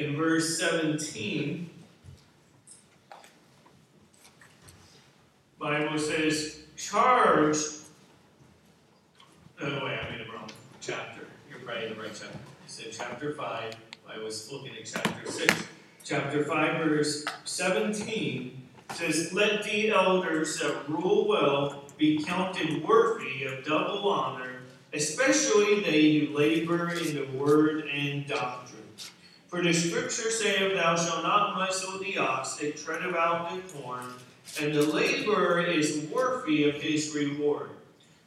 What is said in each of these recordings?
in verse 17, Bible says, charge. Oh, wait, I made a wrong chapter. You're probably in the right chapter. It said chapter 5. I was looking at chapter 6. Chapter 5, verse 17 says, Let the elders that rule well be counted worthy of double honor, especially they who labor in the word and doctrine. For the scripture saith, Thou shalt not muzzle the ox that tread about the corn, and the laborer is worthy of his reward.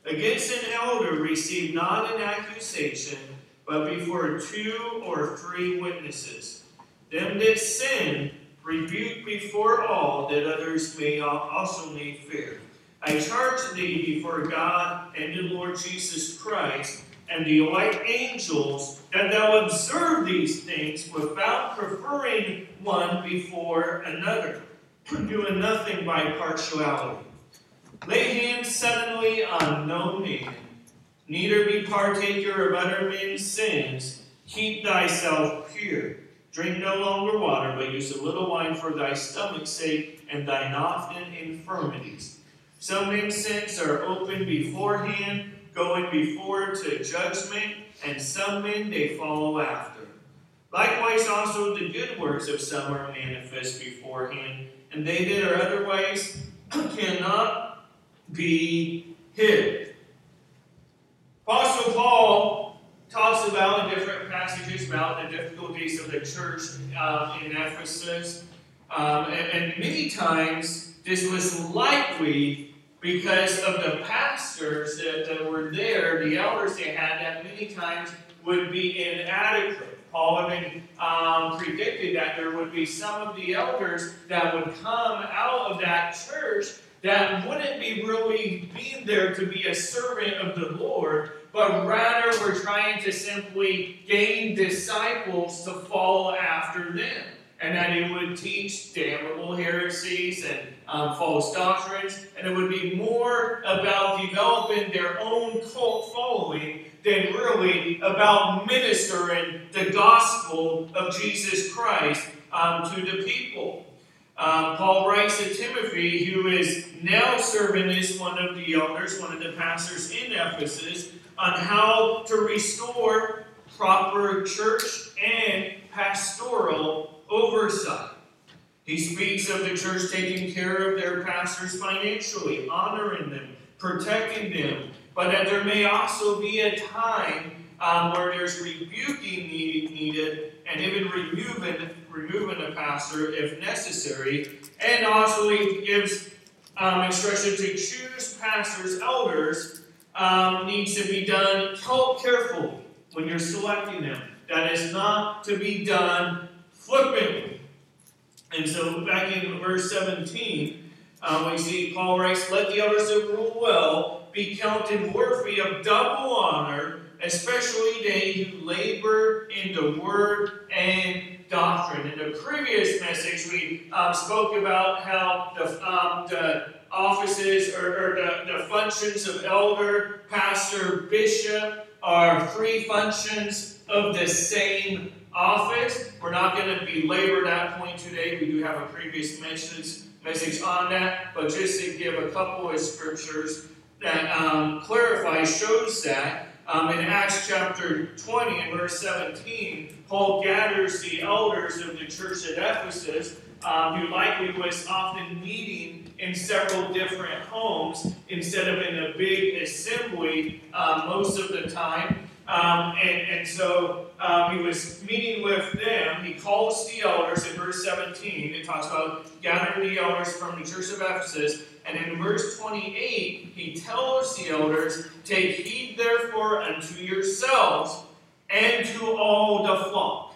Against an elder receive not an accusation, but before two or three witnesses. Them that sin, rebuke before all, that others may also may fear. I charge thee before God and the Lord Jesus Christ and the white angels that thou observe these things without preferring one before another, doing nothing by partiality. Lay hands suddenly on no man, neither be partaker of other men's sins. Keep thyself pure. Drink no longer water, but use a little wine for thy stomach's sake and thine often infirmities. Some men's sins are open beforehand, going before to judgment, and some men they follow after. Likewise, also the good works of some are manifest beforehand, and they that are otherwise cannot be hid. Apostle Paul talks about in different passages about the difficulties of the church uh, in Ephesus, um, and, and many times this was likely because of the pastors that, that were there, the elders they had, that many times would be inadequate. Paul been um, predicted that there would be some of the elders that would come out of that church that wouldn't be really being there to be a servant of the Lord, but rather were trying to simply gain disciples to follow after them. And that he would teach damnable heresies and um, false doctrines, and it would be more about developing their own cult following than really about ministering the gospel of Jesus Christ um, to the people. Um, Paul writes to Timothy, who is now serving as one of the elders, one of the pastors in Ephesus, on how to restore proper church and pastoral oversight. He speaks of the church taking care of their pastors financially, honoring them, protecting them, but that there may also be a time um, where there's rebuking needed and even removing, removing a pastor if necessary. And also, he gives um, instruction to choose pastors, elders, um, needs to be done carefully when you're selecting them. That is not to be done flippantly. And so, back in verse 17, um, we see Paul writes, Let the others that rule well be counted worthy of double honor, especially they who labor in the word and doctrine. In the previous message, we um, spoke about how the, um, the offices or, or the, the functions of elder, pastor, bishop are three functions of the same office. We're not going to belabor that point today. We do have a previous message, message on that, but just to give a couple of scriptures that um, clarify, shows that. Um, in Acts chapter 20 and verse 17, Paul gathers the elders of the church at Ephesus, um, who likely was often meeting in several different homes instead of in a big assembly uh, most of the time. Um, and, and so um, he was meeting with them. He calls the elders in verse 17. It talks about gathering the elders from the church of Ephesus. And in verse 28, he tells the elders, Take heed therefore unto yourselves and to all the flock.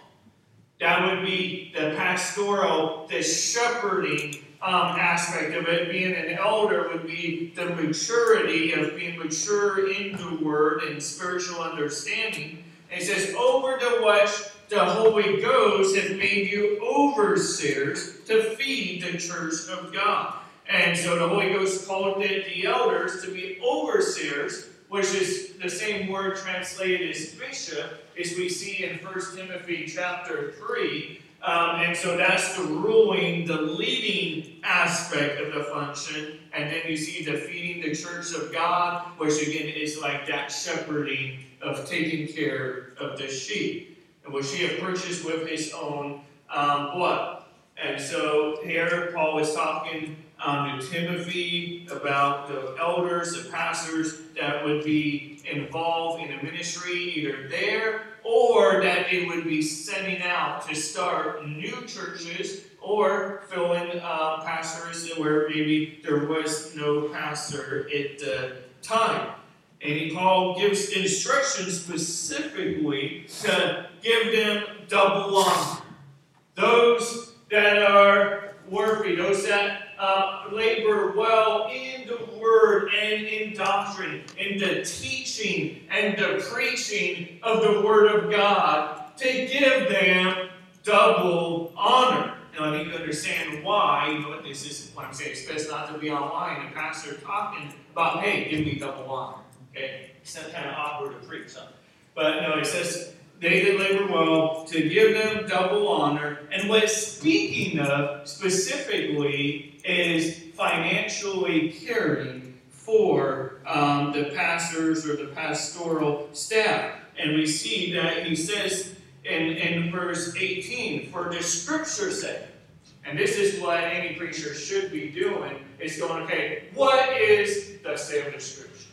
That would be the pastoral, the shepherding um, aspect of it. Being an elder would be the maturity of being mature in the word and spiritual understanding. It says, over to what the Holy Ghost has made you overseers to feed the church of God. And so the Holy Ghost called the, the elders to be overseers, which is the same word translated as bishop, as we see in 1 Timothy chapter 3, Um, and so that's the ruling, the leading aspect of the function. And then you see the feeding the church of God, which again is like that shepherding of taking care of the sheep, and which he had purchased with his own um, blood. And so here Paul was talking um, to Timothy about the elders, the pastors that would be involved in a ministry, either there or that they would be sending out to start new churches or fill in uh, pastors where maybe there was no pastor at the time. And Paul gives instructions specifically to give them double honor. Those that are worthy, those that uh, labor well in the word and in doctrine, in the teaching and the preaching of the word of God, to give them double honor. Now, I need to understand why. What this is? What I'm saying it's best not to be online and pastor talking about, hey, give me double honor. Okay, it's not kind of awkward to preach on. But no, it says they that labor well to give them double honor. And what speaking of specifically is financially caring for um, the pastors or the pastoral staff. And we see that he says in, in verse 18, for the scripture sake. And this is what any preacher should be doing, is going, okay, what is the say of the scripture?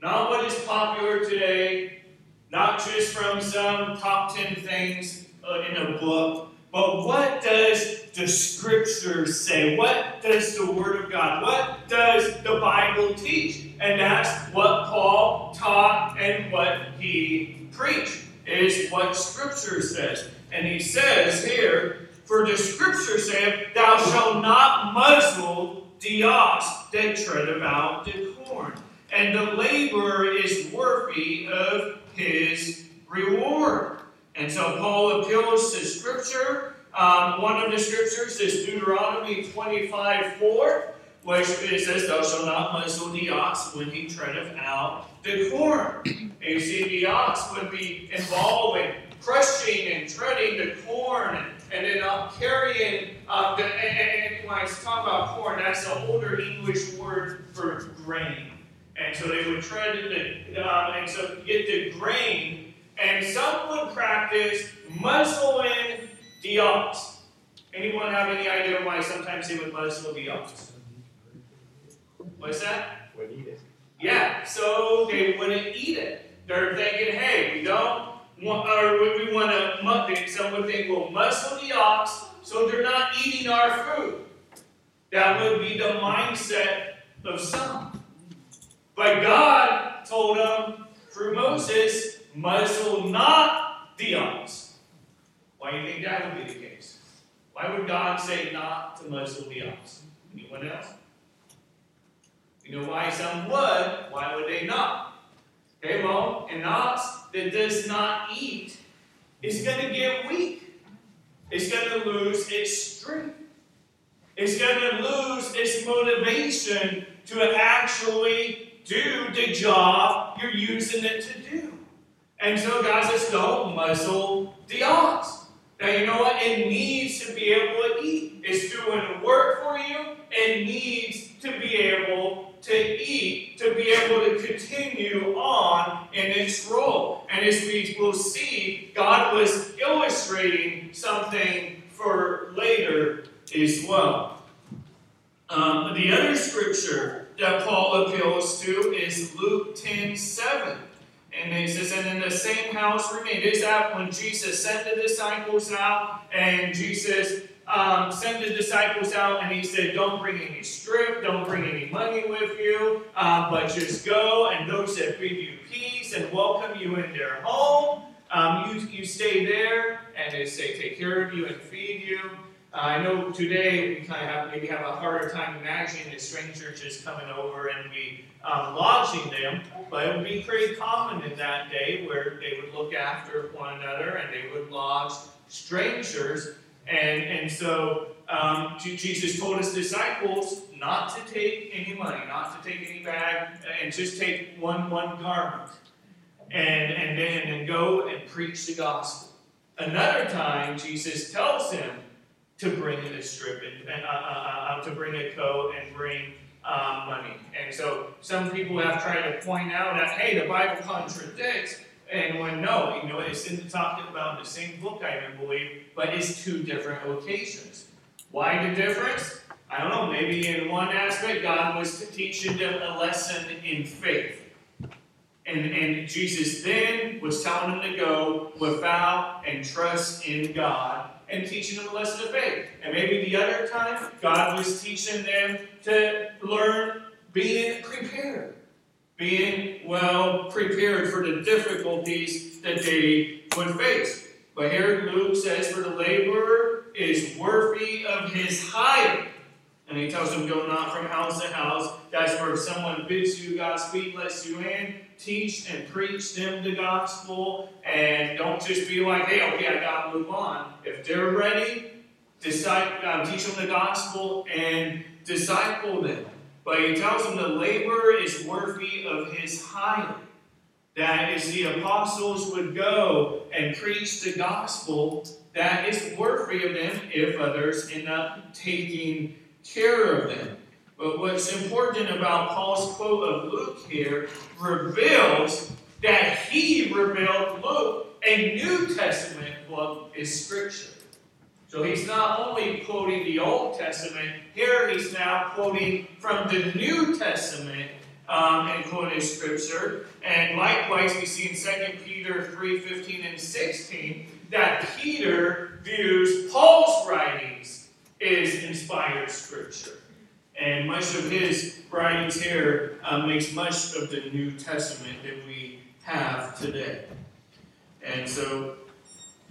Not what is popular today, not just from some top 10 things uh, in a book, but what does the scripture say? What does the Word of God, what does the Bible teach? And that's what Paul taught and what he preached, is what scripture says. And he says here, For the scripture saith, Thou shalt not muzzle the ox that treadeth out the corn and the laborer is worthy of his reward. And so Paul appeals to Scripture. Um, one of the scriptures is Deuteronomy 25 4, which it says, Thou shalt not muzzle the ox when he treadeth out the corn. And you see, the ox would be involved in crushing and treading the corn and, then uh, carrying uh, the, and, and when I talk about corn, that's the older English word for grain. And so they would tread the, uh, and so get the grain. And some would practice muzzling the ox. Anyone have any idea why sometimes they would muzzle the ox? What's that? Wouldn't eat it. Yeah, so they wouldn't eat it. They're thinking, hey, we don't want, or we want to, some would think, well, muzzle the ox so they're not eating our food. That would be the mindset of some. But God told them through Moses, muzzle not the ox. Why do you think that would be the case? Why would God say not to muzzle the ox? Anyone else? You know why some would, why would they not? Okay, well, an ox that does not eat is going to get weak. It's going to lose its strength. It's going to lose its motivation to actually do the job you're using it to do. And so God says, don't muzzle the ox. Now, you know what? It needs to be able to eat. It's doing work for you. It needs to be able to eat, to be able to continue on in its role. And as we will see, God was illustrating something for later as well. Um, the other scripture that Paul appeals to is Luke 10 7. And he says, and in the same house remained. Is that when Jesus sent the disciples out, and Jesus um, sent the disciples out, and he said, Don't bring any strip, don't bring any money with you, uh, but just go, and those that bring you peace and welcome you in their home, um, you, you stay there, and they say, Take care of you and feed you. Uh, I know today we kind of have maybe have a harder time imagining a stranger just coming over and be um, lodging them, but it would be pretty common in that day where they would look after one another and they would lodge strangers. And, and so um, Jesus told his disciples not to take any money, not to take any bag, and just take one one garment, and and then and go and preach the gospel. Another time, Jesus tells him to bring a strip and uh, uh, uh, uh, to bring a coat and bring uh, money. And so some people have tried to point out that hey, the Bible contradicts. And when no, you know, it's in the talking about the same book, I believe, but it's two different locations. Why the difference? I don't know. Maybe in one aspect, God was teaching them a lesson in faith. And, and Jesus then was telling them to go without and trust in God and teaching them a lesson of faith. And maybe the other time, God was teaching them to learn being prepared, being well prepared for the difficulties that they would face. But here Luke says, For the laborer is worthy of his hire. And he tells them, Go not from house to house. That's where if someone bids you Godspeed, lets you in, teach and preach them the gospel. And don't just be like, hey, okay, I got to move on. If they're ready, decide, um, teach them the gospel and disciple them. But he tells them the labor is worthy of his hire. That is, the apostles would go and preach the gospel that is worthy of them if others end up taking care of them. But what's important about Paul's quote of Luke here reveals that he revealed Luke a New Testament book is Scripture. So he's not only quoting the Old Testament, here he's now quoting from the New Testament um, and quoting Scripture. And likewise, we see in 2 Peter 3 15 and 16 that Peter views Paul's writings as inspired Scripture. And much of his writings here uh, makes much of the New Testament that we have today. And so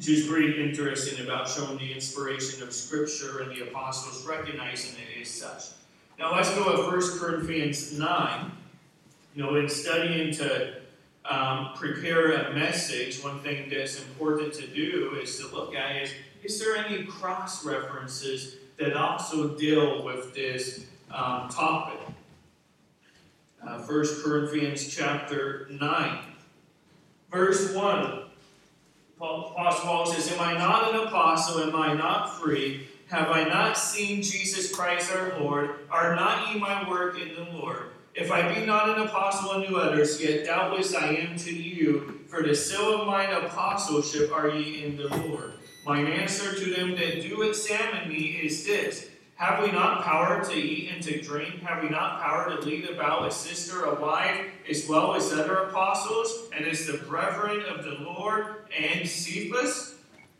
she's pretty interesting about showing the inspiration of Scripture and the apostles recognizing it as such. Now let's go to 1 Corinthians 9. You know, in studying to um, prepare a message, one thing that's important to do is to look at is, is there any cross references that also deal with this um, topic. Uh, 1 Corinthians chapter 9, verse 1. Paul, Paul says, Am I not an apostle? Am I not free? Have I not seen Jesus Christ our Lord? Are not ye my work in the Lord? If I be not an apostle unto others, yet doubtless I am to you, for the seal of mine apostleship are ye in the Lord. Mine answer to them that do examine me is this have we not power to eat and to drink? Have we not power to lead about a sister, a wife, as well as other apostles, and as the brethren of the Lord and Cephas?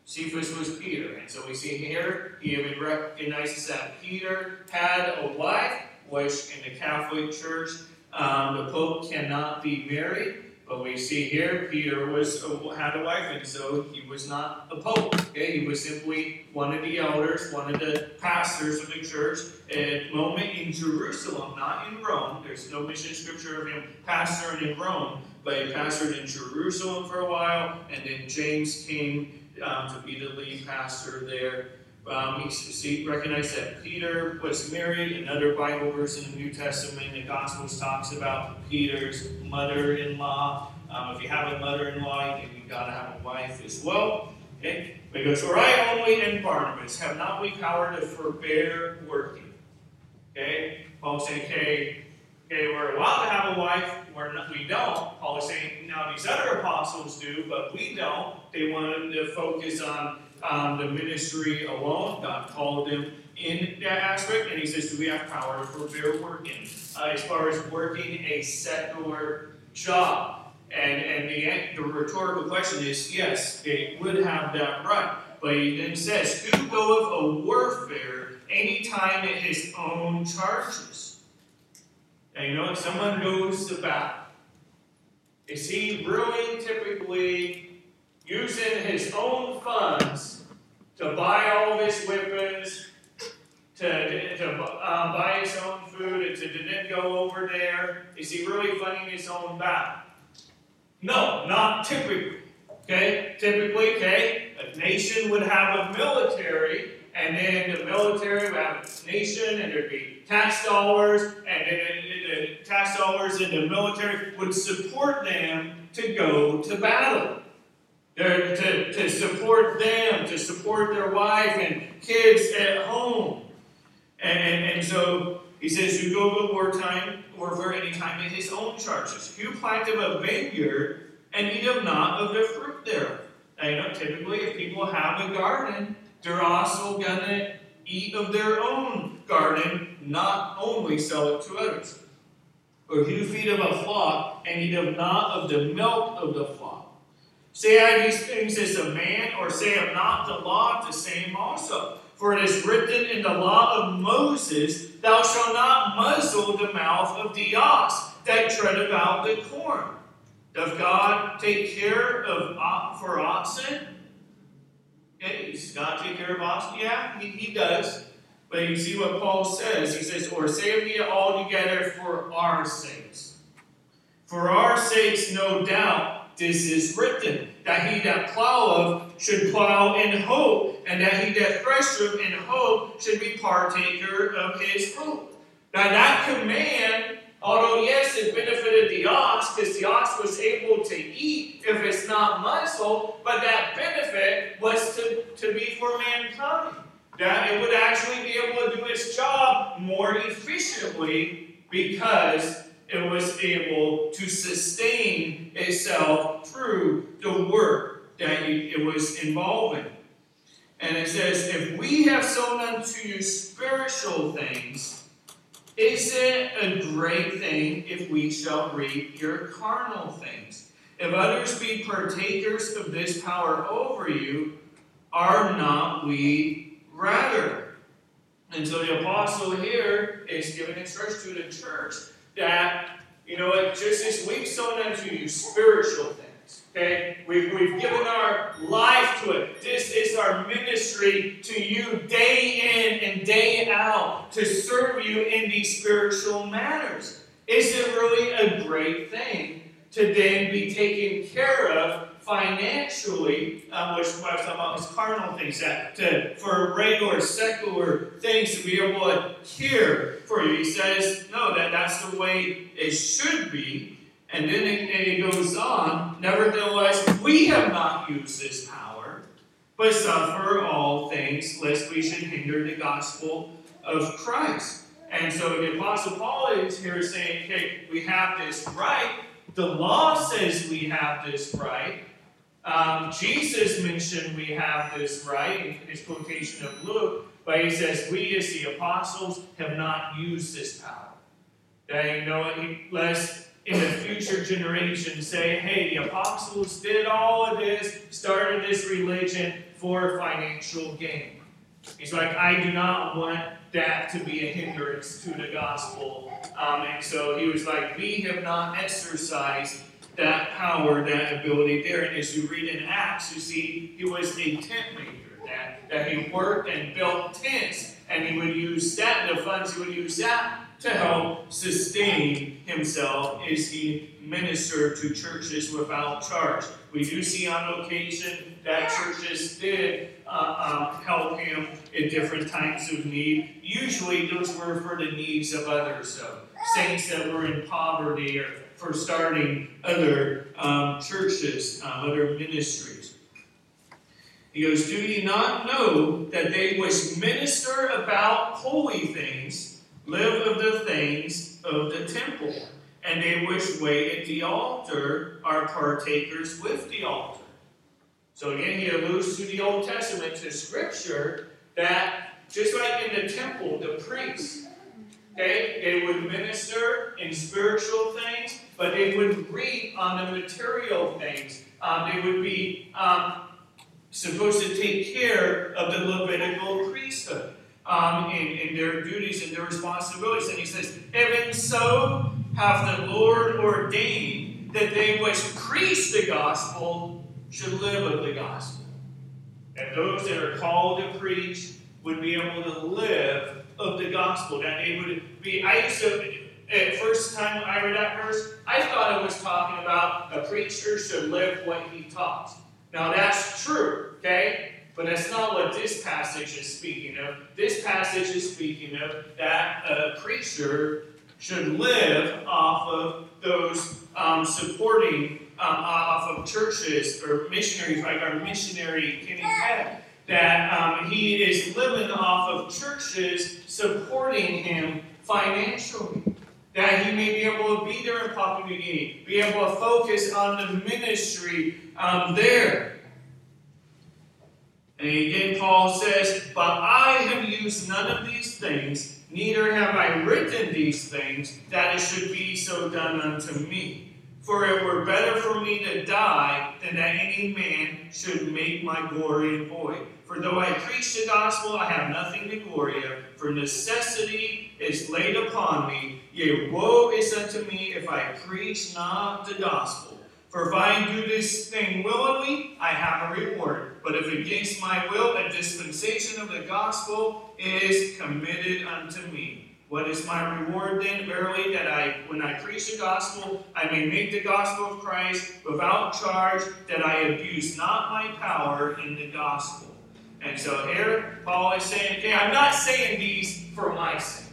Cephas was Peter. And so we see here, he even recognizes that Peter had a wife, which in the Catholic Church, um, the Pope cannot be married. But we see here, Peter was had a wife, and so he was not a pope. Okay, he was simply one of the elders, one of the pastors of the church at moment in Jerusalem, not in Rome. There's no mission scripture of him pastoring in Rome, but he pastored in Jerusalem for a while, and then James came um, to be the lead pastor there. Um, we recognize that Peter was married. Another Bible verse in the New Testament, the Gospels talks about Peter's mother-in-law. Um, if you have a mother-in-law, you've got to have a wife as well. Okay? Because for I only and Barnabas have not we power to forbear working. Okay? Paul saying, okay, okay, we're allowed to have a wife, we're not, we don't. Paul is saying, now these other apostles do, but we don't. They wanted to focus on um, the ministry alone. God called them in that aspect, and He says, Do we have power for their working? Uh, as far as working a secular job. And, and the, the rhetorical question is yes, they would have that right. But he then says, Who goeth a warfare anytime at his own charges? And you know, if someone goes to battle, is he really typically using his own funds to buy all his weapons, to, to um, buy his own food, and to, to then go over there? Is he really funding his own battle? No, not typically. Okay? Typically, okay, a nation would have a military, and then the military would have a nation, and there'd be tax dollars, and then the tax dollars in the military would support them to go to battle. They're to, to support them, to support their wife and kids at home. And, and, and so he says, You go to wartime, or for any time at his own charges. You plant of a vineyard and eat of not of the fruit thereof. Now, you know, typically, if people have a garden, they're also going to eat of their own garden, not only sell it to others. Or you feed of a flock and eat of not of the milk of the flock. Say I these things as a man, or say of not the law, the same also. For it is written in the law of Moses, Thou shalt not muzzle the mouth of the ox that treadeth out the corn. Does God take care of for oxen? Okay, does God take care of oxen? Yeah, he, he does. But you see what Paul says. He says, Or save ye all together for our sakes. For our sakes, no doubt, this is written, that he that ploweth should plow in hope, and that he that thresheth in hope should be partaker of his hope. Now that command Although, yes, it benefited the ox because the ox was able to eat if it's not muscle, but that benefit was to, to be for mankind. That it would actually be able to do its job more efficiently because it was able to sustain itself through the work that it was involving. And it says, If we have sown unto you spiritual things, is it a great thing if we shall reap your carnal things? If others be partakers of this power over you, are not we rather? And so the apostle here is giving instruction to the church that, you know what, just as we've sown unto you spiritual things Okay? We've, we've given our life to it. This is our ministry to you day in and day out to serve you in these spiritual matters. Is it really a great thing to then be taken care of financially, um, which what I was talking about is carnal things, that to, for regular, secular things to be able to care for you? He says, no, that that's the way it should be. And then it, it goes on, nevertheless, we have not used this power, but suffer all things, lest we should hinder the gospel of Christ. And so the Apostle Paul is here saying, okay, we have this right. The law says we have this right. Um, Jesus mentioned we have this right in his quotation of Luke, but he says, we as the apostles have not used this power. That you know, lest in the future generation say, hey, the apostles did all of this, started this religion for financial gain. He's like, I do not want that to be a hindrance to the gospel. Um, and so he was like, we have not exercised that power, that ability there. And as you read in Acts, you see he was a tent maker, that, that he worked and built tents, and he would use that, the funds he would use that to help sustain himself as he ministered to churches without charge. We do see on occasion that churches did uh, um, help him in different times of need. Usually, those were for the needs of others, so saints that were in poverty or for starting other um, churches, um, other ministries. He goes, Do ye not know that they which minister about holy things live of the things of the temple, and they which wait at the altar are partakers with the altar. So again, he alludes to the Old Testament, to Scripture, that just like in the temple, the priests, okay, they would minister in spiritual things, but they would reap on the material things. Um, they would be um, supposed to take care of the Levitical priesthood um, in, in their duties and their responsibilities. And he says, Even so hath the Lord ordained that they which preach the gospel should live of the gospel. And those that are called to preach would be able to live of the gospel. That they would be, I at first time I read that verse, I thought it was talking about a preacher should live what he taught. Now that's true, okay? But that's not what this passage is speaking of. This passage is speaking of that a preacher should live off of those um, supporting um, off of churches or missionaries, like our missionary Kenny Peck, that um, he is living off of churches supporting him financially. That he may be able to be there in Papua New Guinea, be able to focus on the ministry um, there. And again, Paul says, But I have used none of these things, neither have I written these things, that it should be so done unto me. For it were better for me to die than that any man should make my glory void. For though I preach the gospel, I have nothing to glory of, for necessity is laid upon me. Yea, woe is unto me if I preach not the gospel. For if I do this thing willingly, I have a reward. But if against my will, a dispensation of the gospel is committed unto me. What is my reward then? Verily, that I, when I preach the gospel, I may make the gospel of Christ without charge, that I abuse not my power in the gospel. And so here, Paul is saying, okay, I'm not saying these for my sake.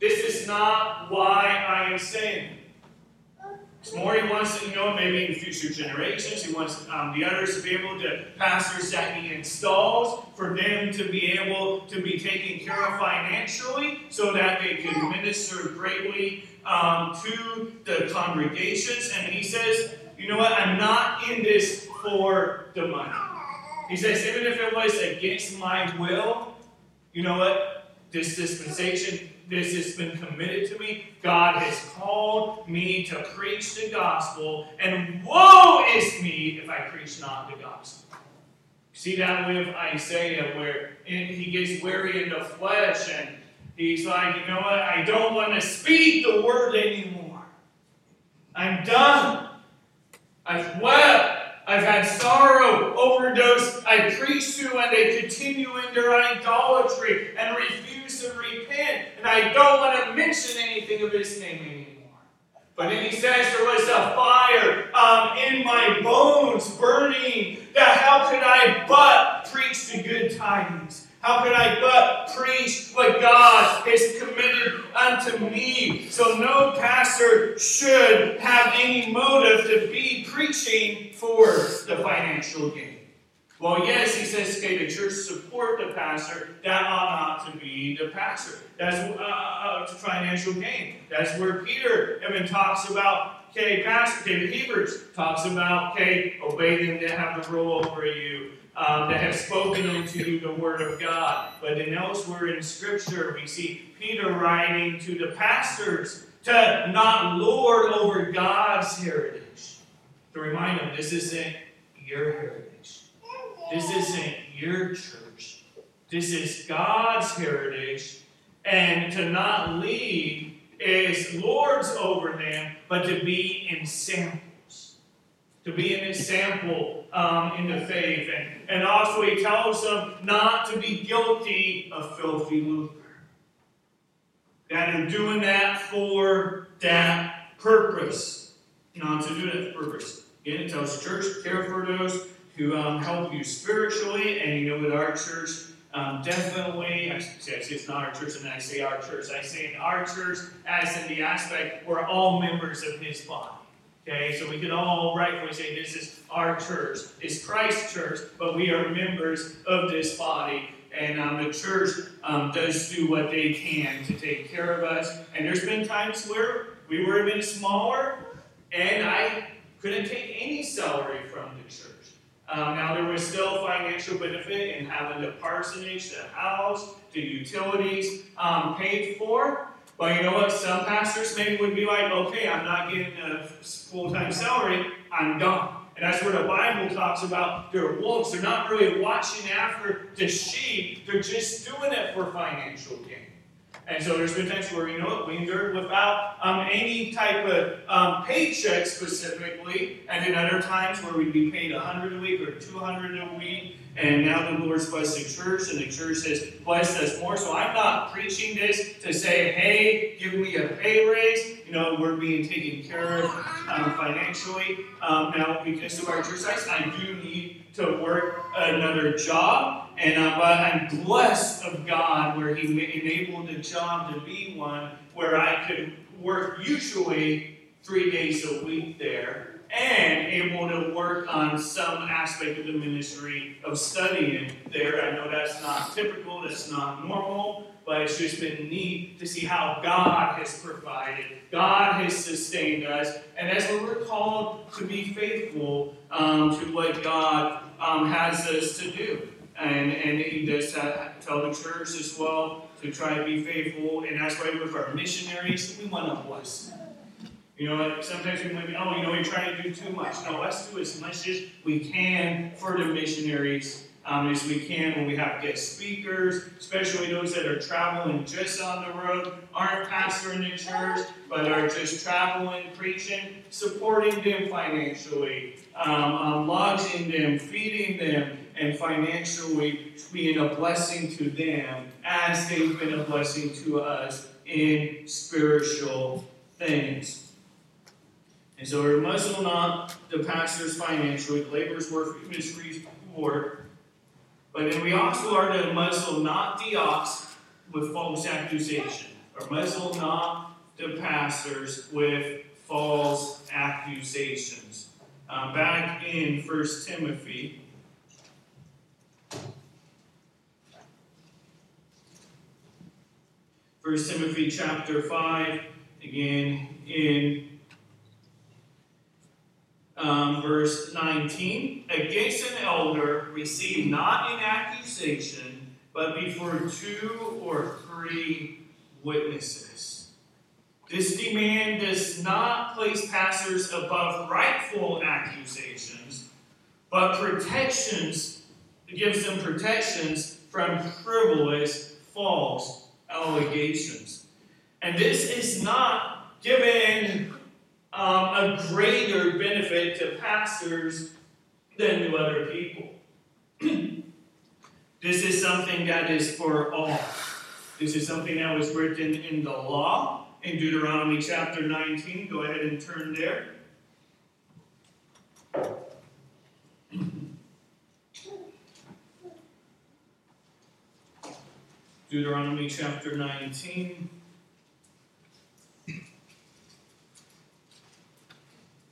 This is not why I am saying it. It's more he wants to, you know, maybe in future generations, he wants um, the others to be able to, pastors that he installs, for them to be able to be taken care of financially so that they can minister greatly um, to the congregations. And he says, you know what, I'm not in this for the money. He says, even if it was against my will, you know what, this dispensation this has been committed to me. God has called me to preach the gospel, and woe is me if I preach not the gospel. See that with Isaiah, where he gets weary in the flesh, and he's like, you know what? I don't want to speak the word anymore. I'm done. I've wept. I've had sorrow, overdose. I preach to, and they continue in their idolatry and refuse to repent. And I don't want to mention anything of his name anymore. But then he says there was a fire um, in my bones burning. That how could I but preach the good tidings? How could I but preach what God has committed unto me? So no pastor should have any motive to be preaching for the financial gain. Well, yes, he says, okay, the church support the pastor. That ought not to be the pastor. That's uh, uh, financial gain. That's where Peter even talks about, okay, pastor, David Hebrews talks about, okay, obey them that have the rule over you um, that have spoken unto you the word of God. But then elsewhere in Scripture, we see Peter writing to the pastors to not lord over God's heritage. To remind them, this isn't your heritage. This isn't your church. This is God's heritage. And to not lead is lords over them, but to be in sample to be an example um, in the faith. And, and also, he tells them not to be guilty of filthy lucre. That they're doing that for that purpose, not to do that purpose. Again, it tells the church, care for those who um, help you spiritually. And you know, with our church, um, definitely, I say it's not our church, and I say our church. I say in our church, as in the aspect, we're all members of his body. Okay, so we can all rightfully say this is our church, it's Christ's church, but we are members of this body. And um, the church um, does do what they can to take care of us. And there's been times where we were bit smaller, and I couldn't take any salary from the church. Um, now, there was still financial benefit in having the parsonage, the house, the utilities um, paid for. But you know what? Some pastors maybe would be like, okay, I'm not getting a full time salary, I'm gone. And that's where the Bible talks about they're wolves. They're not really watching after the sheep, they're just doing it for financial gain. And so there's been times where, you know we endured without um, any type of um, paycheck specifically, and then other times where we'd be paid 100 a week or 200 a week, and now the Lord's blessed the church, and the church has blessed us more. So I'm not preaching this to say, hey, give me a pay raise. You know, we're being taken care of um, financially. Um, now, because of our church size, I do need to work another job. And uh, but I'm blessed of God where He enabled a job to be one where I could work usually three days a week there and able to work on some aspect of the ministry of studying there. I know that's not typical, that's not normal, but it's just been neat to see how God has provided, God has sustained us, and as we're called to be faithful um, to what God um, has us to do. And, and he does uh, tell the church as well to try to be faithful, and that's why with our missionaries, we want to bless them. You know, sometimes we might be, oh, you know, we're trying to do too much. No, let's do as much as we can for the missionaries um, as we can when we have guest speakers, especially those that are traveling just on the road, aren't pastoring the church, but are just traveling, preaching, supporting them financially, um, um, lodging them, feeding them, and financially being a blessing to them as they've been a blessing to us in spiritual things. And so we muzzle not the pastors financially, the laborers work for ministries poor. But then we also are to muzzle not the ox with false accusation, or muzzle not the pastors with false accusations. Uh, back in 1 Timothy. First Timothy chapter 5, again in um, verse 19 Against an elder, receive not an accusation, but before two or three witnesses. This demand does not place pastors above rightful accusations, but protections, gives them protections from frivolous, false allegations. And this is not given um, a greater benefit to pastors than to other people. this is something that is for all. This is something that was written in the law in Deuteronomy chapter 19. Go ahead and turn there. Deuteronomy chapter 19.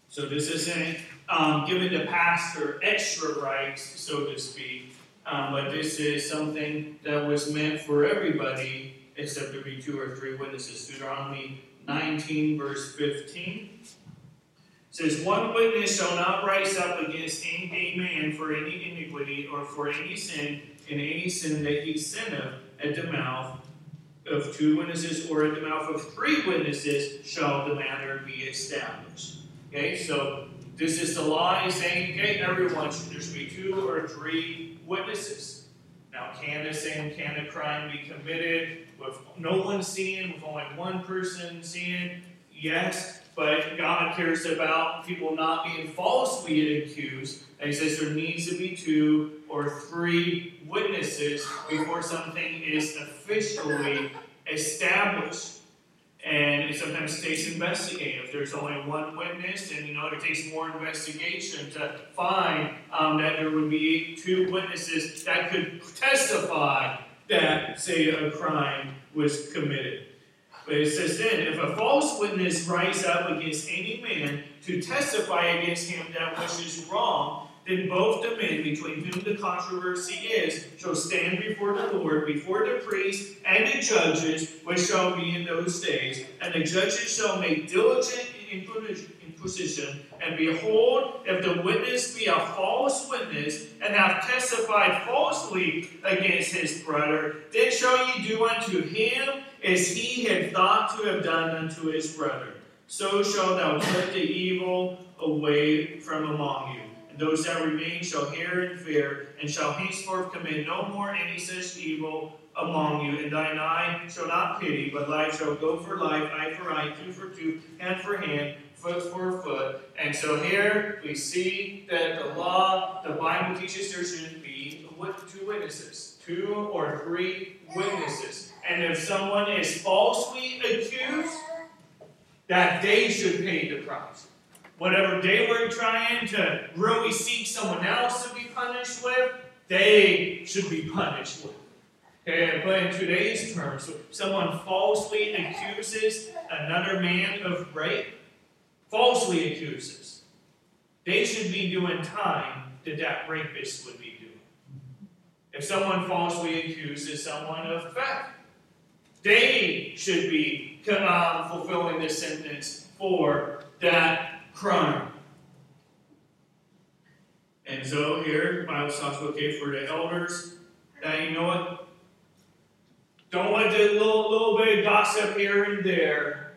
So this isn't um, giving the pastor extra rights, so to speak, um, but this is something that was meant for everybody except there be two or three witnesses. Deuteronomy 19, verse 15 says, One witness shall not rise up against any man for any iniquity or for any sin, in any sin that he sinneth at the mouth of two witnesses or at the mouth of three witnesses shall the matter be established. Okay, so this is the law is saying, okay, everyone should there should be two or three witnesses. Now, can a sin, can a crime be committed with no one seeing, with only one person seeing? Yes, but God cares about people not being falsely accused. And He says there needs to be two or three witnesses before something is officially established. And it sometimes takes investigating. If there's only one witness, and you know it takes more investigation to find um, that there would be two witnesses that could testify that, say, a crime was committed. But it says then, if a false witness rise up against any man to testify against him that which is wrong, then both the men between whom the controversy is shall stand before the Lord, before the priests and the judges, which shall be in those days. And the judges shall make diligent inquisition, and behold, if the witness be a false witness, and have testified falsely against his brother, then shall ye do unto him as he had thought to have done unto his brother. So shalt thou put the evil away from among you. And those that remain shall hear and fear, and shall henceforth commit no more any such evil among you. And thine eye shall not pity, but life shall go for life, eye for eye, tooth for tooth, hand for hand, foot for foot. And so here we see that the law, the Bible teaches there should be two witnesses, two or three witnesses. And if someone is falsely accused, that they should pay the price whatever they were trying to really seek someone else to be punished with, they should be punished with. Okay, but in today's terms, someone falsely accuses another man of rape, falsely accuses. they should be doing time that that rapist would. If someone falsely accuses someone of theft, they should be um, fulfilling the sentence for that crime. And so here, Bible talks, okay, for the elders, that you know what? Don't let the little, little bit of gossip here and there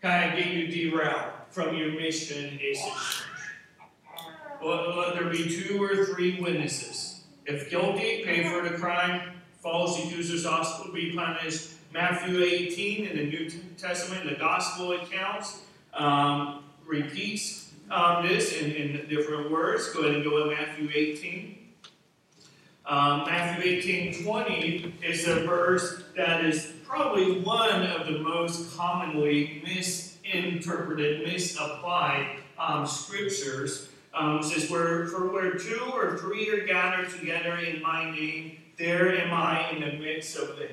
kind of get you derailed from your mission is let, let there be two or three witnesses. If guilty, pay for the crime. False accusers also be punished. Matthew 18 in the New Testament, the Gospel accounts, um, repeats um, this in, in different words. Go ahead and go to Matthew 18. Um, Matthew 18 20 is a verse that is probably one of the most commonly misinterpreted, misapplied um, scriptures. Um, says, where, For where two or three are gathered together in my name, there am I in the midst of them.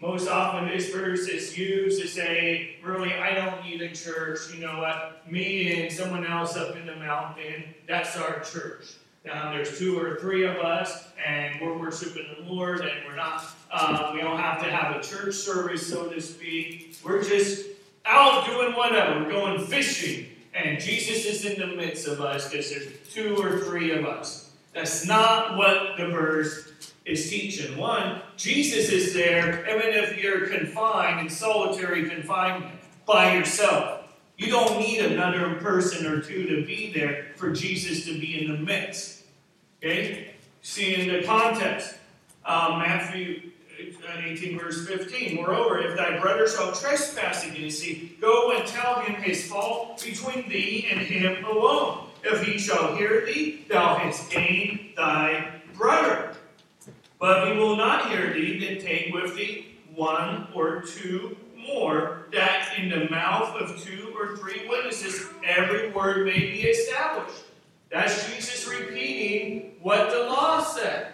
Most often, this verse is used to say, really, I don't need a church. You know what? Me and someone else up in the mountain, that's our church. There's two or three of us, and we're worshiping the Lord, and we're not, uh, we don't have to have a church service, so to speak. We're just out doing whatever. We're going fishing, and Jesus is in the midst of us because there's two or three of us. That's not what the verse is teaching. One, Jesus is there, even if you're confined in solitary confinement by yourself. You don't need another person or two to be there for Jesus to be in the midst. Okay? See in the context, um, Matthew uh, 18, verse 15. Moreover, if thy brother shall trespass against thee, go and tell him his fault between thee and him alone. If he shall hear thee, thou hast gained thy brother. But if he will not hear thee, then take with thee one or two more, that in the mouth of two or three witnesses every word may be established. That's Jesus repeating what the law said.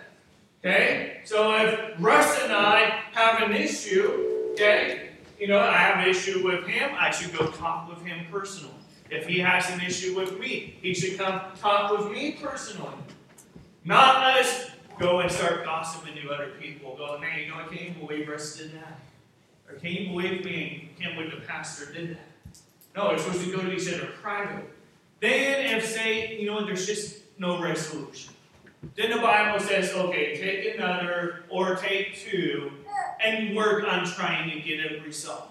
Okay? So if Russ and I have an issue, okay, you know, I have an issue with him, I should go talk with him personally. If he has an issue with me, he should come talk with me personally. Not us go and start gossiping to other people, going, man, you know, I can't even believe Russ did that. Or can you believe me? Can't believe the pastor did that. No, it's supposed to go to each other privately. Then, if say, you know, there's just no resolution, then the Bible says, okay, take another or take two and work on trying to get a result.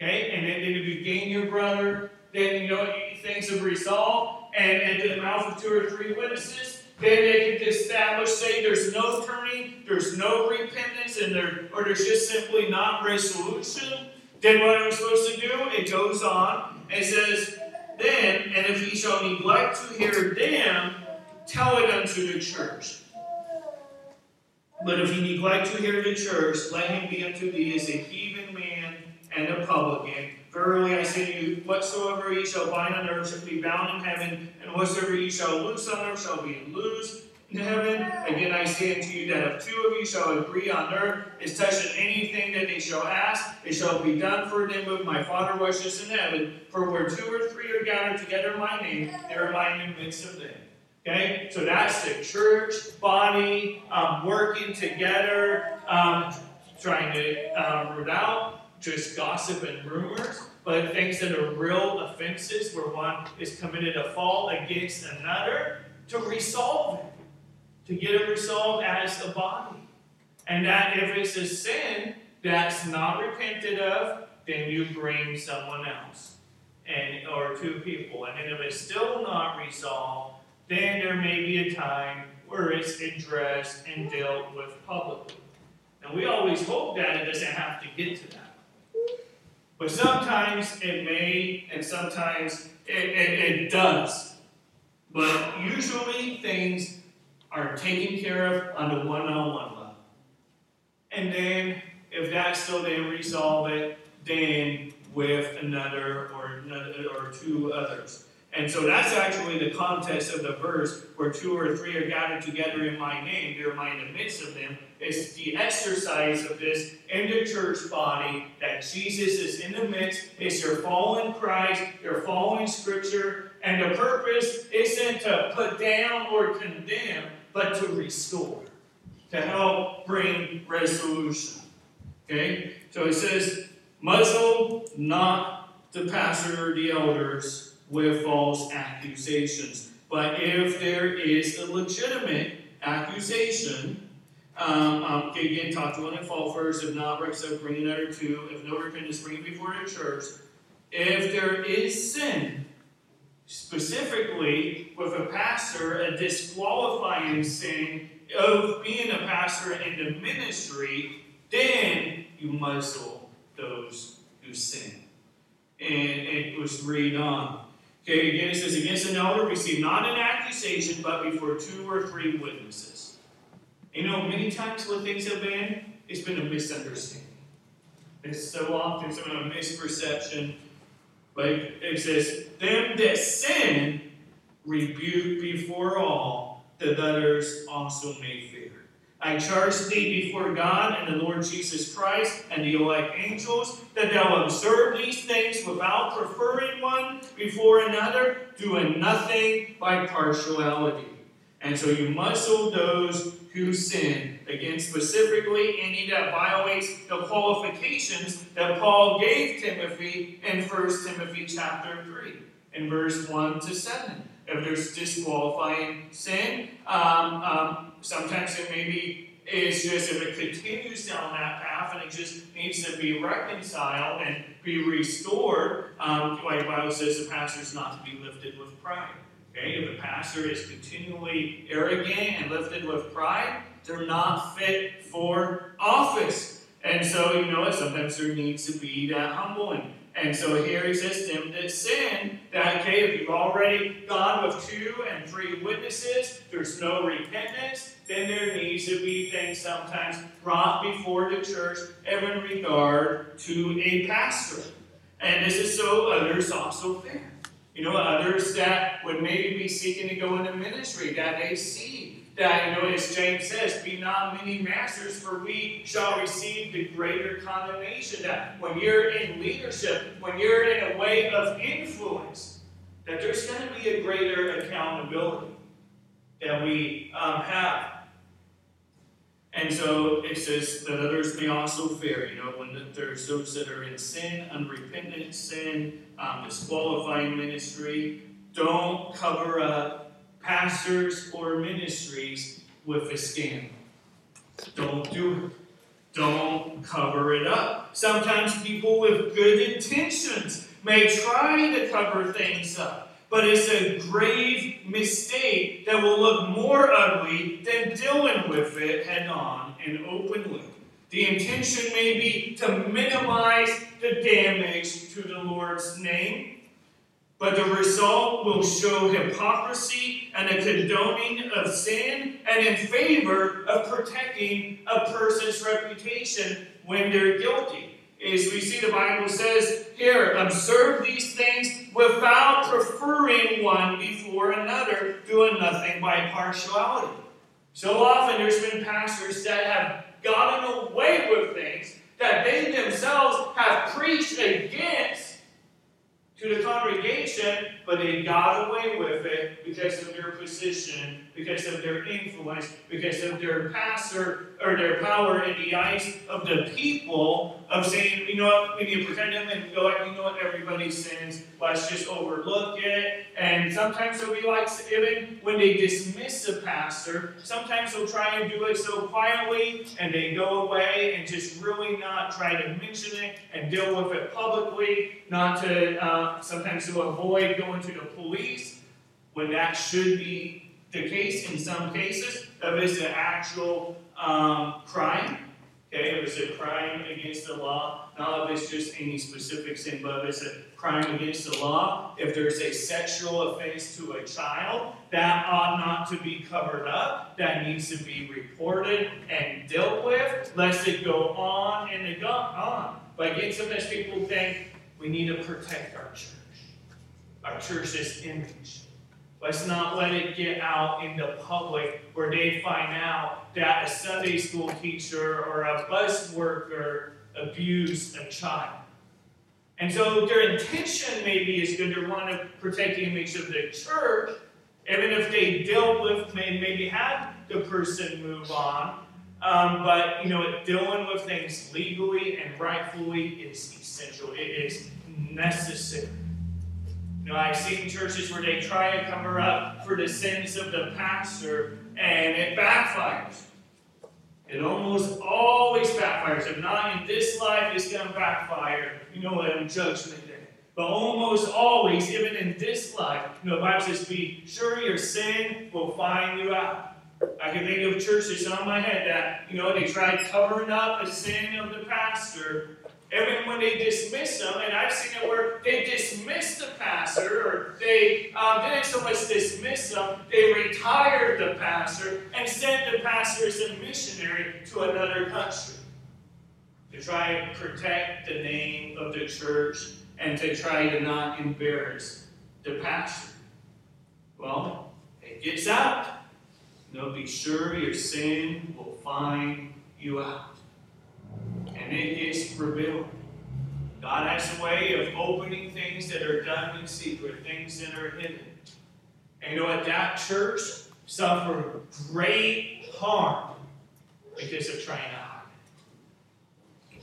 Okay? And then, then if you gain your brother, then, you know, things have resolved, and at the mouth of two or three witnesses, then they can establish, say there's no turning, there's no repentance, and there, or there's just simply not resolution. Then what are we supposed to do? It goes on and says, then, and if he shall neglect to hear them, tell it unto the church. But if he neglect to hear the church, let him be unto thee as a heathen man and a publican. Verily I say to you, whatsoever ye shall bind on earth shall be bound in heaven, and whatsoever ye shall loose on earth shall be loosed in heaven. Again I say unto you that if two of you shall agree on earth is touching anything that they shall ask, it shall be done for them of my Father which is in heaven. For where two or three are gathered together in my name, there am I in the midst of them. Okay, so that's the church body um, working together, um, trying to um, root out just gossip and rumors, but things that are real offenses where one is committed a fault against another to resolve it to get it resolved as a body. And that if it's a sin that's not repented of, then you bring someone else and or two people. And if it's still not resolved, then there may be a time where it's addressed and dealt with publicly. And we always hope that it doesn't have to get to that. But sometimes it may, and sometimes it, it, it does. But usually things are taken care of on the one-on-one level. And then, if that still didn't resolve it, then with another or another or two others. And so that's actually the context of the verse where two or three are gathered together in my name, there am I in the midst of them. It's the exercise of this in the church body that Jesus is in the midst. It's your following Christ, you're following Scripture, and the purpose isn't to put down or condemn, but to restore, to help bring resolution. Okay? So it says, muzzle not the pastor or the elders with false accusations. But if there is a legitimate accusation, um, um, again, talk to one and fall first. If not, so bring another two. If no repentance, bring it before the church. If there is sin, specifically with a pastor, a disqualifying sin of being a pastor in the ministry, then you muzzle those who sin. And it was read on. Okay, again it says, Against an elder receive not an accusation, but before two or three witnesses. You know, many times what things have been, it's been a misunderstanding. It's so often some a misperception. Like it says, them that sin rebuke before all, that others also may fear. I charge thee before God and the Lord Jesus Christ and the elect angels that thou observe these things without preferring one before another, doing nothing by partiality. And so you muzzle those who sin, again, specifically any that violates the qualifications that Paul gave Timothy in 1 Timothy chapter 3, in verse 1 to 7. If there's disqualifying sin, um, um, sometimes it may be is just if it continues down that path and it just needs to be reconciled and be restored, um, like the Bible says the pastor is not to be lifted with pride. Okay, if the pastor is continually arrogant and lifted with pride, they're not fit for office. And so, you know, what? sometimes there needs to be that humbling. And so here he says, them that sin, that, okay, if you've already gone with two and three witnesses, there's no repentance, then there needs to be things sometimes brought before the church in regard to a pastor. And this is so others also fair. You know, others that would maybe be seeking to go into ministry, that they see that, you know, as James says, be not many masters, for we shall receive the greater condemnation. That when you're in leadership, when you're in a way of influence, that there's going to be a greater accountability that we um, have. And so it says that others may also fear. You know, when there's those that are in sin, unrepentant sin, um, disqualifying ministry, don't cover up pastors or ministries with a scandal. Don't do it. Don't cover it up. Sometimes people with good intentions may try to cover things up but it's a grave mistake that will look more ugly than dealing with it head on and openly. The intention may be to minimize the damage to the Lord's name, but the result will show hypocrisy and a condoning of sin and in favor of protecting a person's reputation when they're guilty As we see the Bible says here, observe these things without preferring one before another, doing nothing by partiality. So often there's been pastors that have gotten away with things that they themselves have preached against to the congregation, but they got away with it because of their position, because of their influence, because of their pastor or their power in the eyes of the people of saying, you know what, we need to protect them and go, you know what, everybody sins, let's just overlook it. And sometimes they'll be like, even when they dismiss a pastor, sometimes they'll try and do it so quietly and they go away and just really not try to mention it and deal with it publicly, not to, uh, sometimes to avoid going to the police when that should be the case in some cases. If it's an actual um, crime, okay, if it's a crime against the law, not if it's just any specific sin, but if it's a crime against the law, if there's a sexual offense to a child, that ought not to be covered up. That needs to be reported and dealt with, lest it go on and it go on. But again, sometimes people think we need to protect our church our church's image. Let's not let it get out in the public where they find out that a Sunday school teacher or a bus worker abused a child. And so their intention maybe is good. They want to protect the image of the church, even if they dealt with, maybe had the person move on. Um, but, you know, dealing with things legally and rightfully is essential. It is necessary. You know, I've seen churches where they try to cover up for the sins of the pastor, and it backfires. It almost always backfires. If not in this life, it's going to backfire, you know, in judgment day. But almost always, even in this life, you know, the Bible says, be sure your sin will find you out. I can think of churches on my head that, you know, they tried covering up the sin of the pastor, even when they dismiss them, and I've seen it where they dismiss the pastor, or they um, didn't so much dismiss them, they retired the pastor and sent the pastor as a missionary to another country to try and protect the name of the church and to try to not embarrass the pastor. Well, it gets out. Know, be sure your sin will find you out and it gets revealed. God has a way of opening things that are done in secret, things that are hidden. And you know what? That church suffered great harm because of trying to hide it.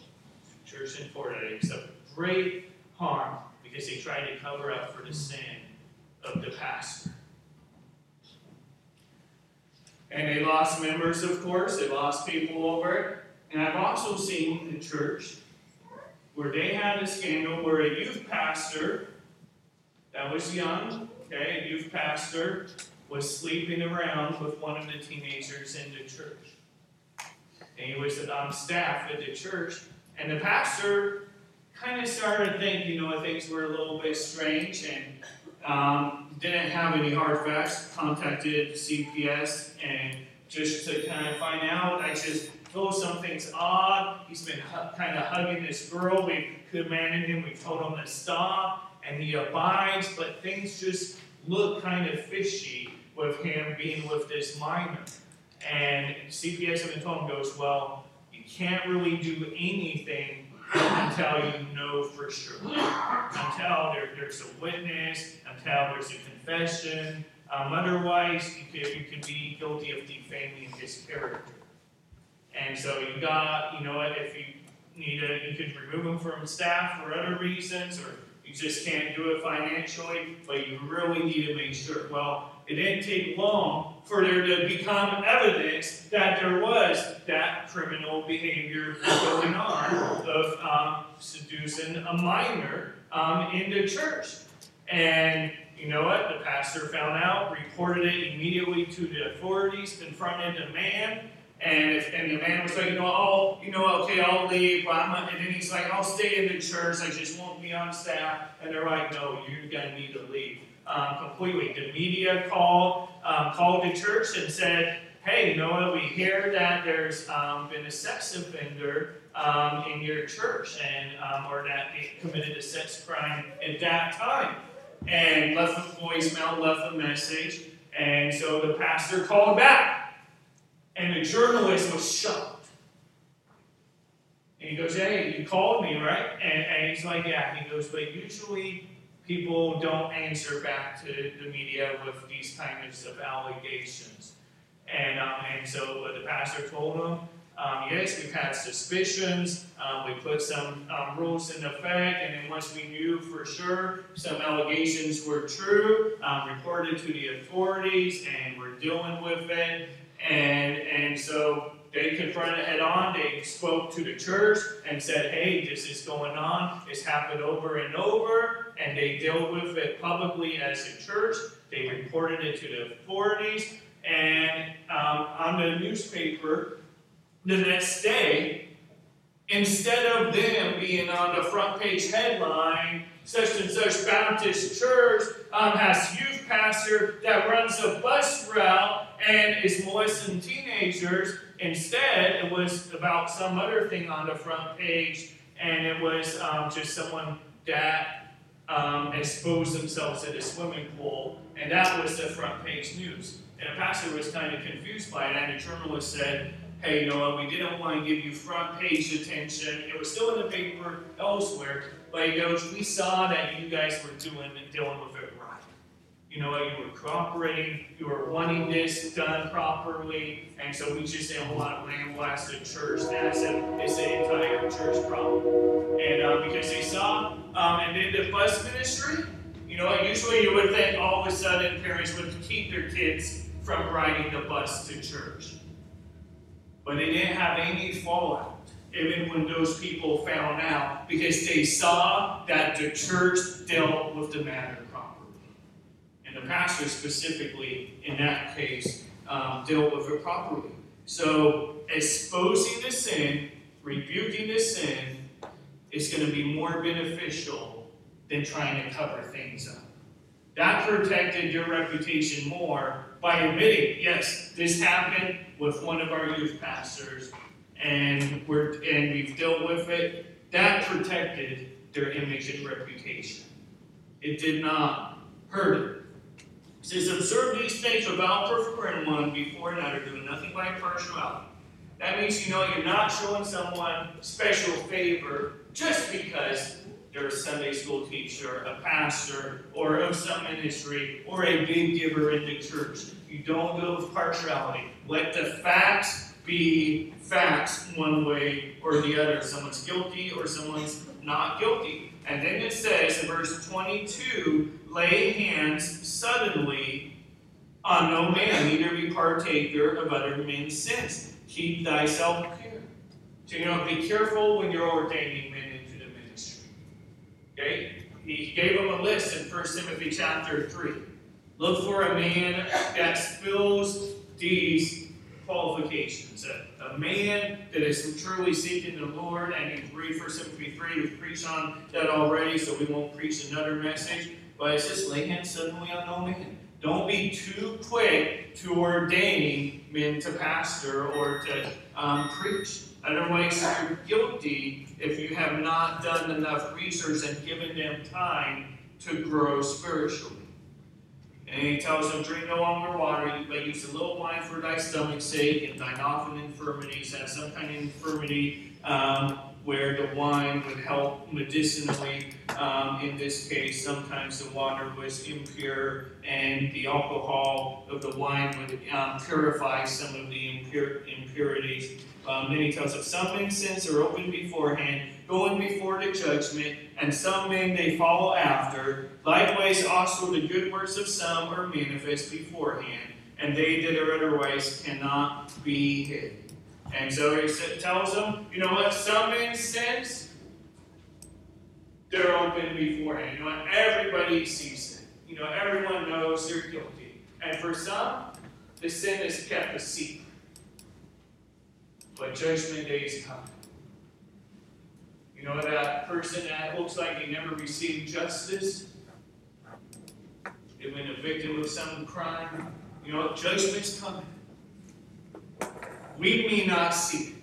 Church in Florida, suffered great harm because they tried to cover up for the sin of the pastor. And they lost members, of course. They lost people over it. And I've also seen a church where they had a scandal where a youth pastor that was young, okay, a youth pastor was sleeping around with one of the teenagers in the church. And he was on staff at the church, and the pastor kind of started to think, you know, things were a little bit strange and um, didn't have any hard facts, contacted CPS and just to kind of find out, I just oh, something's odd. He's been kind of hugging this girl. We've commanded him, we've told him to stop, and he abides, but things just look kind of fishy with him being with this minor. And CPS even told him, goes, well, you can't really do anything until you know for sure. Until there, there's a witness, until there's a confession. Um, otherwise, you could, you could be guilty of defaming his character. And so you got, you know what, if you need to, you could remove them from staff for other reasons, or you just can't do it financially, but you really need to make sure. Well, it didn't take long for there to become evidence that there was that criminal behavior going on of um, seducing a minor um, in the church. And you know what? The pastor found out, reported it immediately to the authorities, confronted the man, and if, and the man was like, you know, oh, you know, okay, I'll leave. And then he's like, I'll stay in the church. I just won't be on staff. And they're like, no, you're gonna need to leave um, completely. The media called um, called the church and said, hey, what? We hear that there's um, been a sex offender um, in your church, and um, or that they committed a sex crime at that time, and left a voicemail, left a message, and so the pastor called back and the journalist was shocked. And he goes, Hey, you called me, right? And, and he's like, Yeah. He goes, But usually people don't answer back to the media with these kinds of allegations. And, um, and so the pastor told him, um, yes, we've had suspicions. Um, we put some um, rules in effect, and then once we knew for sure some allegations were true, um, reported to the authorities, and we're dealing with it. And, and so they confronted head on. They spoke to the church and said, hey, this is going on. It's happened over and over. And they dealt with it publicly as a church. They reported it to the authorities. And um, on the newspaper the next day, instead of them being on the front page headline, such and such Baptist church um, has youth pastor that runs a bus route and is molesting teenagers. Instead, it was about some other thing on the front page, and it was um, just someone that um, exposed themselves at a swimming pool, and that was the front page news. And the pastor was kind of confused by it, and the journalist said, hey, what, we didn't want to give you front page attention. It was still in the paper elsewhere, but goes, we saw that you guys were doing and dealing with it right. You know you were cooperating, you were wanting this done properly, and so we just didn't want to lambaste the church That's if it's the entire church problem. And uh, because they saw, um, and then the bus ministry, you know, usually you would think all of a sudden parents would keep their kids from riding the bus to church. But they didn't have any fallout, even when those people found out, because they saw that the church dealt with the matter properly. And the pastor specifically, in that case, um, dealt with it properly. So, exposing the sin, rebuking the sin, is going to be more beneficial than trying to cover things up. That protected your reputation more by admitting, yes, this happened with one of our youth pastors, and we're and we've dealt with it. That protected their image and reputation. It did not hurt it. It says, observe these things without preferring one before another, doing nothing by partiality. That means you know you're not showing someone special favor just because they're a Sunday school teacher, a pastor, or of some ministry, or a big giver in the church. You don't go with partiality. Let the facts be facts one way or the other. Someone's guilty or someone's not guilty. And then it says in verse 22 lay hands suddenly on no man, neither be partaker of other men's sins. Keep thyself pure. So, you know, be careful when you're ordaining men. Okay? He gave them a list in 1 Timothy chapter 3. Look for a man that fills these qualifications. A, a, man that is truly seeking the Lord, and you read 1 Timothy 3, we've preached on that already, so we won't preach another message. But it's just lay hands suddenly on no man. Don't be too quick to ordaining men to pastor or to um, preach. Otherwise, you're guilty if you have not done enough research and given them time to grow spiritually. And he tells them, Drink no longer water, but use a little wine for thy stomach's sake, and thine often infirmities. Have some kind of infirmity um, where the wine would help medicinally. Um, in this case, sometimes the water was impure, and the alcohol of the wine would um, purify some of the impur- impurities. Um, then he tells us some men's sins are open beforehand, going before the judgment, and some men they follow after. Likewise, also the good works of some are manifest beforehand, and they that are otherwise cannot be hid. And so he tells them, you know what, some men's sins, they're open beforehand. You know everybody sees it. You know, everyone knows they're guilty. And for some, the sin is kept a secret. But judgment day is coming. You know that person that looks like they never received justice? They've been a victim of some crime. You know, judgment's coming. We may not see it,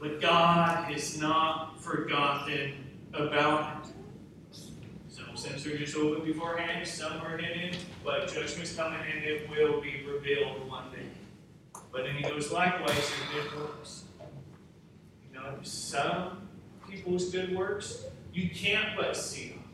but God has not forgotten about it. Some sins are just open beforehand, some are hidden, but judgment's coming and it will be revealed one day. But then he goes, likewise, your good works. You know, some people's good works, you can't but see them.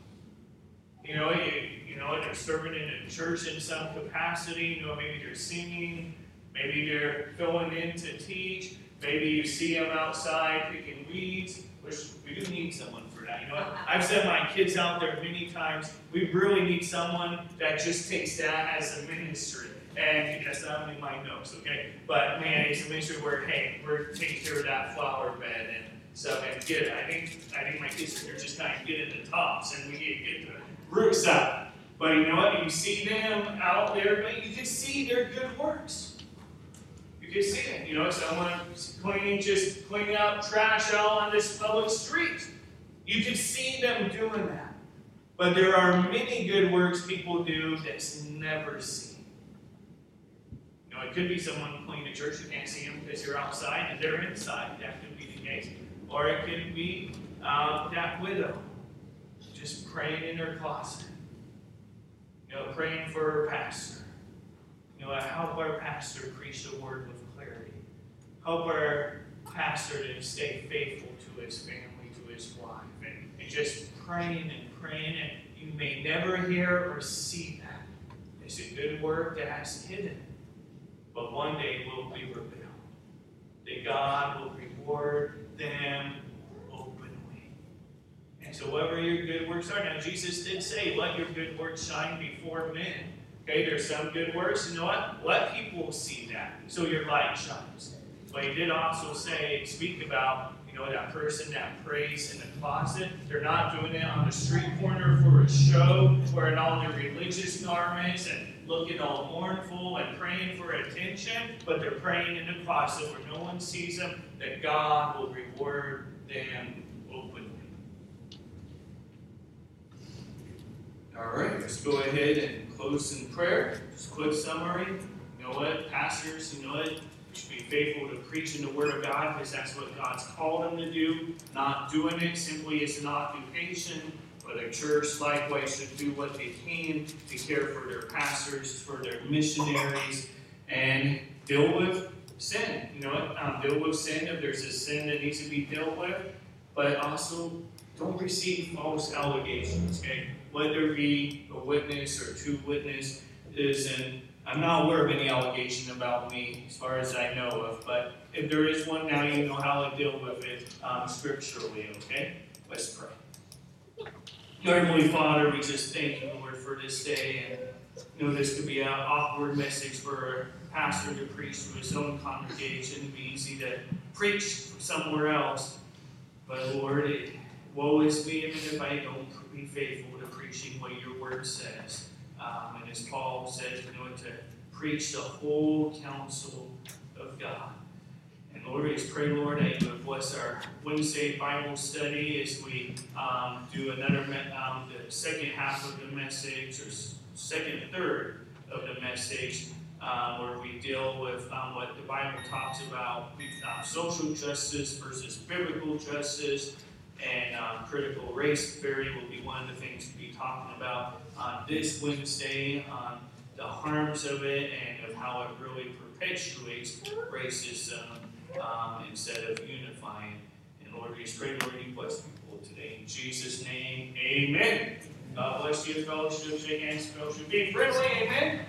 You know, you, you know, they're serving in a church in some capacity, you know, maybe they're singing, maybe they're filling in to teach, maybe you see them outside picking weeds, which we do need someone for that. You know, I've sent my kids out there many times. We really need someone that just takes that as a ministry and that's not only my notes, okay? But man, it's a ministry where hey, we're taking care of that flower bed and stuff and get it. I think I think my kids are just kind of getting the tops and we need to get the roots out. But you know what? You see them out there, but you can see their good works. You can see it. You know, someone cleaning, just cleaning out trash out on this public street. You can see them doing that. But there are many good works people do that's never seen know, it could be someone cleaning a church who can't see them because you're outside and they're inside. That could be the case. Or it could be uh, that widow just praying in her closet. You know, praying for her pastor. You know, help our pastor preach the word with clarity. help our pastor to stay faithful to his family, to his wife, and, and just praying and praying, and you may never hear or see that. It's a good work that's hidden, but one day will be revealed. That God will reward them openly. And so, whatever your good works are, now Jesus did say, "Let your good works shine before men." Okay, there's some good works. You know what? Let people see that, so your light shines. But he did also say, speak about you know, that person that prays in the closet, they're not doing it on the street corner for a show, wearing all their religious garments and looking all mournful and praying for attention, but they're praying in the closet where no one sees them, that God will reward them openly. All right, let's go ahead and close in prayer. Just quick summary. You know what, pastors, you know what? should be faithful to preaching the Word of God because that's what God's called them to do. Not doing it simply as an occupation, but a church likewise should do what they can to care for their pastors, for their missionaries, and deal with sin. You know what? Um, deal with sin if there's a sin that needs to be dealt with, but also don't receive false allegations. Okay, let there be a witness or two witnesses, and I'm not aware of any allegation about me as far as I know of, but if there is one now, you know how to deal with it um, scripturally, okay? Let's pray. Heavenly Father, we just thank you, Lord, for this day. And you know this could be an awkward message for a pastor to preach to his own congregation. It'd be easy to preach somewhere else. But Lord, it, woe is me if I don't be faithful to preaching what your word says. Um, and as Paul says, you know, to preach the whole counsel of God. Lord, we just pray, Lord, that you bless our Wednesday Bible study as we um, do another, um, the second half of the message, or second third of the message, uh, where we deal with um, what the Bible talks about um, social justice versus biblical justice, and um, critical race theory will be one of the things we'll be talking about on this Wednesday on the harms of it and of how it really perpetuates racism um, instead of unifying. And Lord, we just pray, Lord, you bless people today. In Jesus' name, amen. God bless you, fellowship. Shake hands, fellowship. Be friendly, amen.